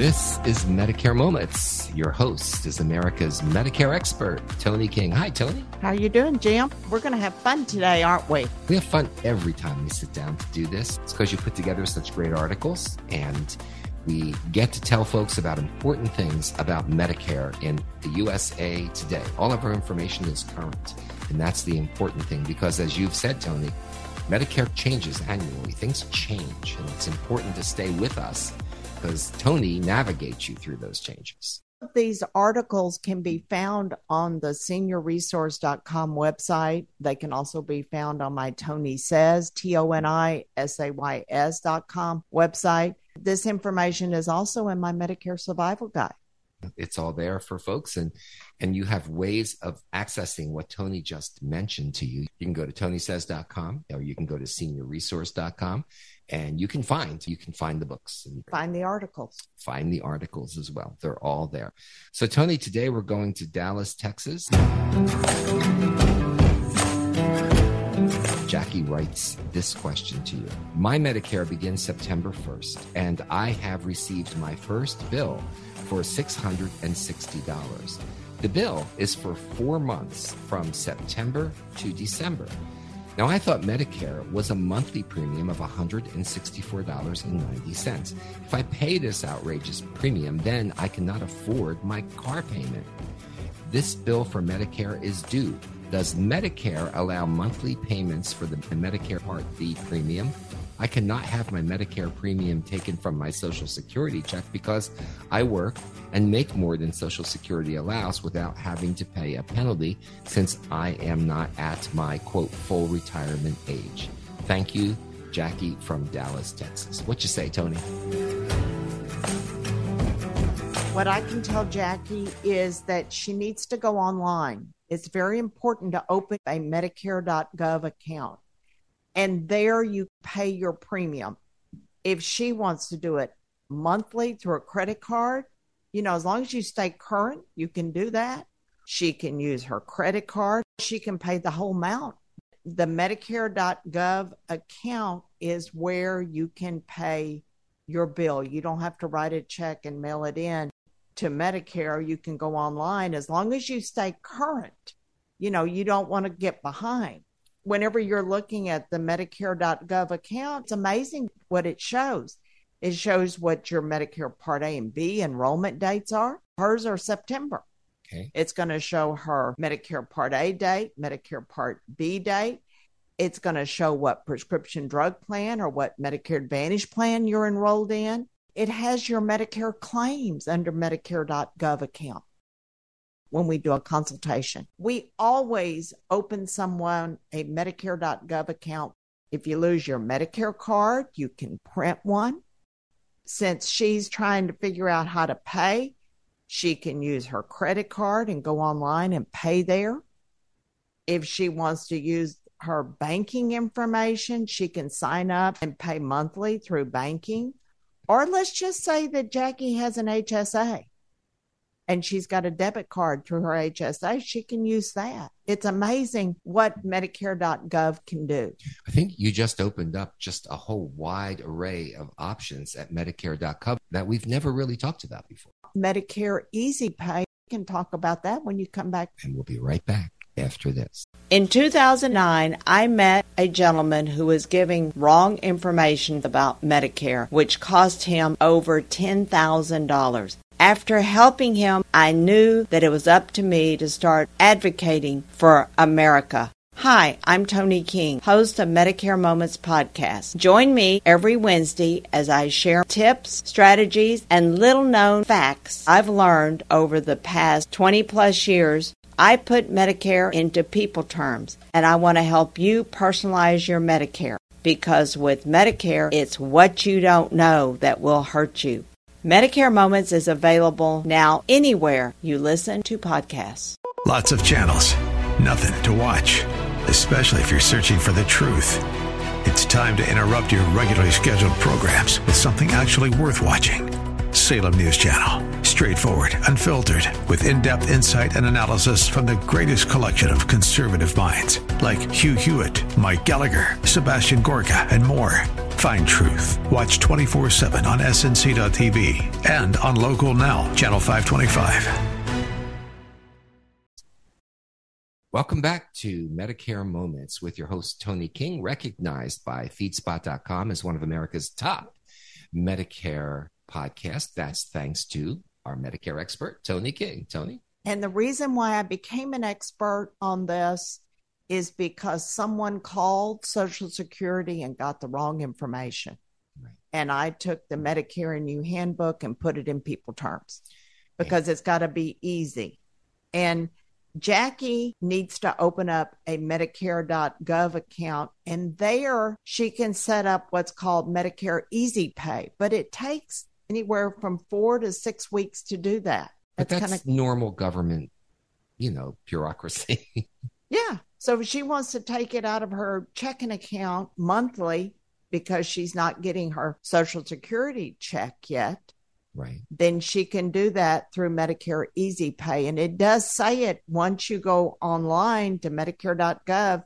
This is Medicare Moments. Your host is America's Medicare expert, Toni King. Hi, Toni. How you doing, Jim? We're going to have fun today, aren't we? We have fun every time we sit down to do this. It's because you put together such great articles and we get to tell folks about important things about Medicare in the USA today. All of our information is current. And that's the important thing because as you've said, Toni, Medicare changes annually. Things change and it's important to stay with us because Toni navigates you through those changes. These articles can be found on the seniorresource.com website. They can also be found on my Toni Says, T O N I S A Y S.com website. This information is also in my Medicare Survival Guide. It's all there for folks. And and you have ways of accessing what Toni just mentioned to you. You can go to tonisays.com or you can go to seniorresource.com and you can find you can find the books and find the articles. find the articles as well. They're all there. So toni today we're going to dallas texas. Jackie writes this question to you. My Medicare begins September 1st, and I have received my first bill for $660. The bill is for four months from September to December. Now, I thought Medicare was a monthly premium of $164.90. If I pay this outrageous premium, then I cannot afford my car payment. This bill for Medicare is due. Does Medicare allow monthly payments for the Medicare Part B premium? I cannot have my Medicare premium taken from my Social Security check because I work and make more than Social Security allows without having to pay a penalty since I am not at my quote full retirement age. Thank you, Jackie from Dallas, Texas. What you say, Toni? What I can tell Jackie is that she needs to go online. It's very important to open a Medicare.gov account. And there you pay your premium. If she wants to do it monthly through a credit card, you know, as long as you stay current, you can do that. She can use her credit card. She can pay the whole amount. The Medicare.gov account is where you can pay your bill. You don't have to write a check and mail it in to Medicare. You can go online as long as you stay current. You know, you don't want to get behind. Whenever you're looking at the Medicare.gov account, it's amazing what it shows. It shows what your Medicare Part A and B enrollment dates are. Hers are September. Okay. It's going to show her Medicare Part A date, Medicare Part B date. It's going to show what prescription drug plan or what Medicare Advantage plan you're enrolled in. It has your Medicare claims under Medicare.gov account when we do a consultation. We always open someone a Medicare.gov account. If you lose your Medicare card, you can print one since she's trying to figure out how to pay, she can use her credit card and go online and pay there. If she wants to use her banking information, she can sign up and pay monthly through banking. Or let's just say that Jackie has an HSA and she's got a debit card through her HSA, she can use that. It's amazing what Medicare.gov can do. I think you just opened up just a whole wide array of options at Medicare.gov that we've never really talked about before. Medicare Easy Pay, we can talk about that when you come back. And we'll be right back after this. In 2009, I met a gentleman who was giving wrong information about Medicare, which cost him over $10,000. After helping him, I knew that it was up to me to start advocating for America. Hi, I'm Toni King, host of Medicare Moments podcast. Join me every Wednesday as I share tips, strategies, and little known facts I've learned over the past 20 plus years I put Medicare into people terms, and I want to help you personalize your Medicare because with Medicare, it's what you don't know that will hurt you. Medicare Moments is available now anywhere you listen to podcasts. Lots of channels, nothing to watch, especially if you're searching for the truth. It's time to interrupt your regularly scheduled programs with something actually worth watching. Salem News Channel. Straightforward, unfiltered, with in depth insight and analysis from the greatest collection of conservative minds like Hugh Hewitt, Mike Gallagher, Sebastian Gorka, and more. Find truth. Watch 24 7 on SNC.TV and on Local Now, Channel 525. Welcome back to Medicare Moments with your host, Toni King, recognized by FeedSpot.com as one of America's top Medicare podcasts. That's thanks to our Medicare expert, Toni King. Toni? And the reason why I became an expert on this is because someone called Social Security and got the wrong information. Right. And I took the Medicare and You handbook and put it in people terms because it's got to be easy. And Jackie needs to open up a Medicare.gov account, and there she can set up what's called Medicare Easy Pay. But it takes anywhere from four to six weeks to do that. That's but that's kinda... normal government, you know, bureaucracy. yeah. So if she wants to take it out of her checking account monthly because she's not getting her Social Security check yet, right. then she can do that through medicare easy pay. And it does say it once you go online to medicare.gov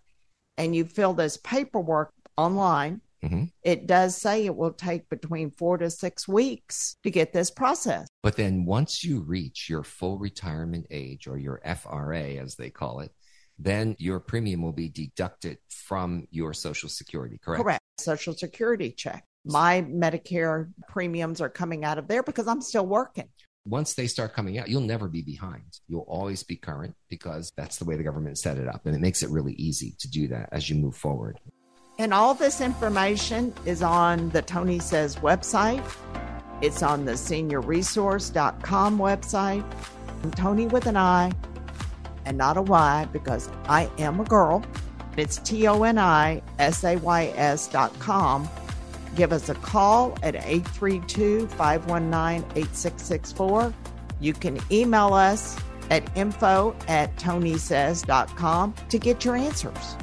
and you fill this paperwork online mm-hmm. it does say it will take between four to six weeks to get this process but then once you reach your full retirement age or your fra as they call it then your premium will be deducted from your social security correct correct social security check my Medicare premiums are coming out of there because I'm still working. Once they start coming out, you'll never be behind. You'll always be current because that's the way the government set it up. And it makes it really easy to do that as you move forward. And all this information is on the Toni Says website. It's on the seniorresource.com website. And Toni with an I and not a Y because I am a girl. It's T O N I S A Y S dot com give us a call at 832 519 8664. You can email us at info at tonisays.com to get your answers.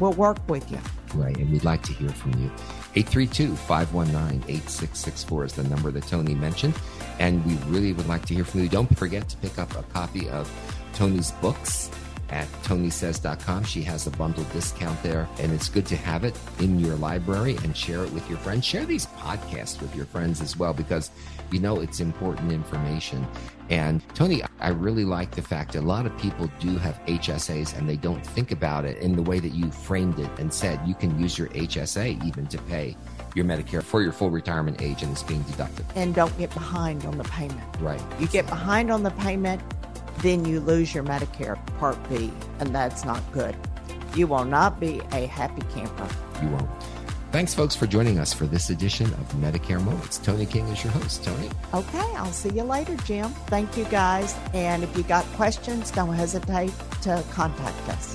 We'll work with you. Right. And we'd like to hear from you. 832 519 8664 is the number that Toni mentioned. And we really would like to hear from you. Don't forget to pick up a copy of Toni's books at tonisays.com. She has a bundle discount there, and it's good to have it in your library and share it with your friends. Share these podcasts with your friends as well because you know it's important information. And Toni, I really like the fact that a lot of people do have HSAs and they don't think about it in the way that you framed it and said you can use your HSA even to pay your Medicare for your full retirement age and it's being deducted. And don't get behind on the payment. Right. You get behind on the payment, then you lose your Medicare Part B, and that's not good. You will not be a happy camper. You won't. Thanks, folks, for joining us for this edition of Medicare Moments. Toni King is your host. Toni? Okay, I'll see you later, Jim. Thank you, guys. And if you got questions, don't hesitate to contact us.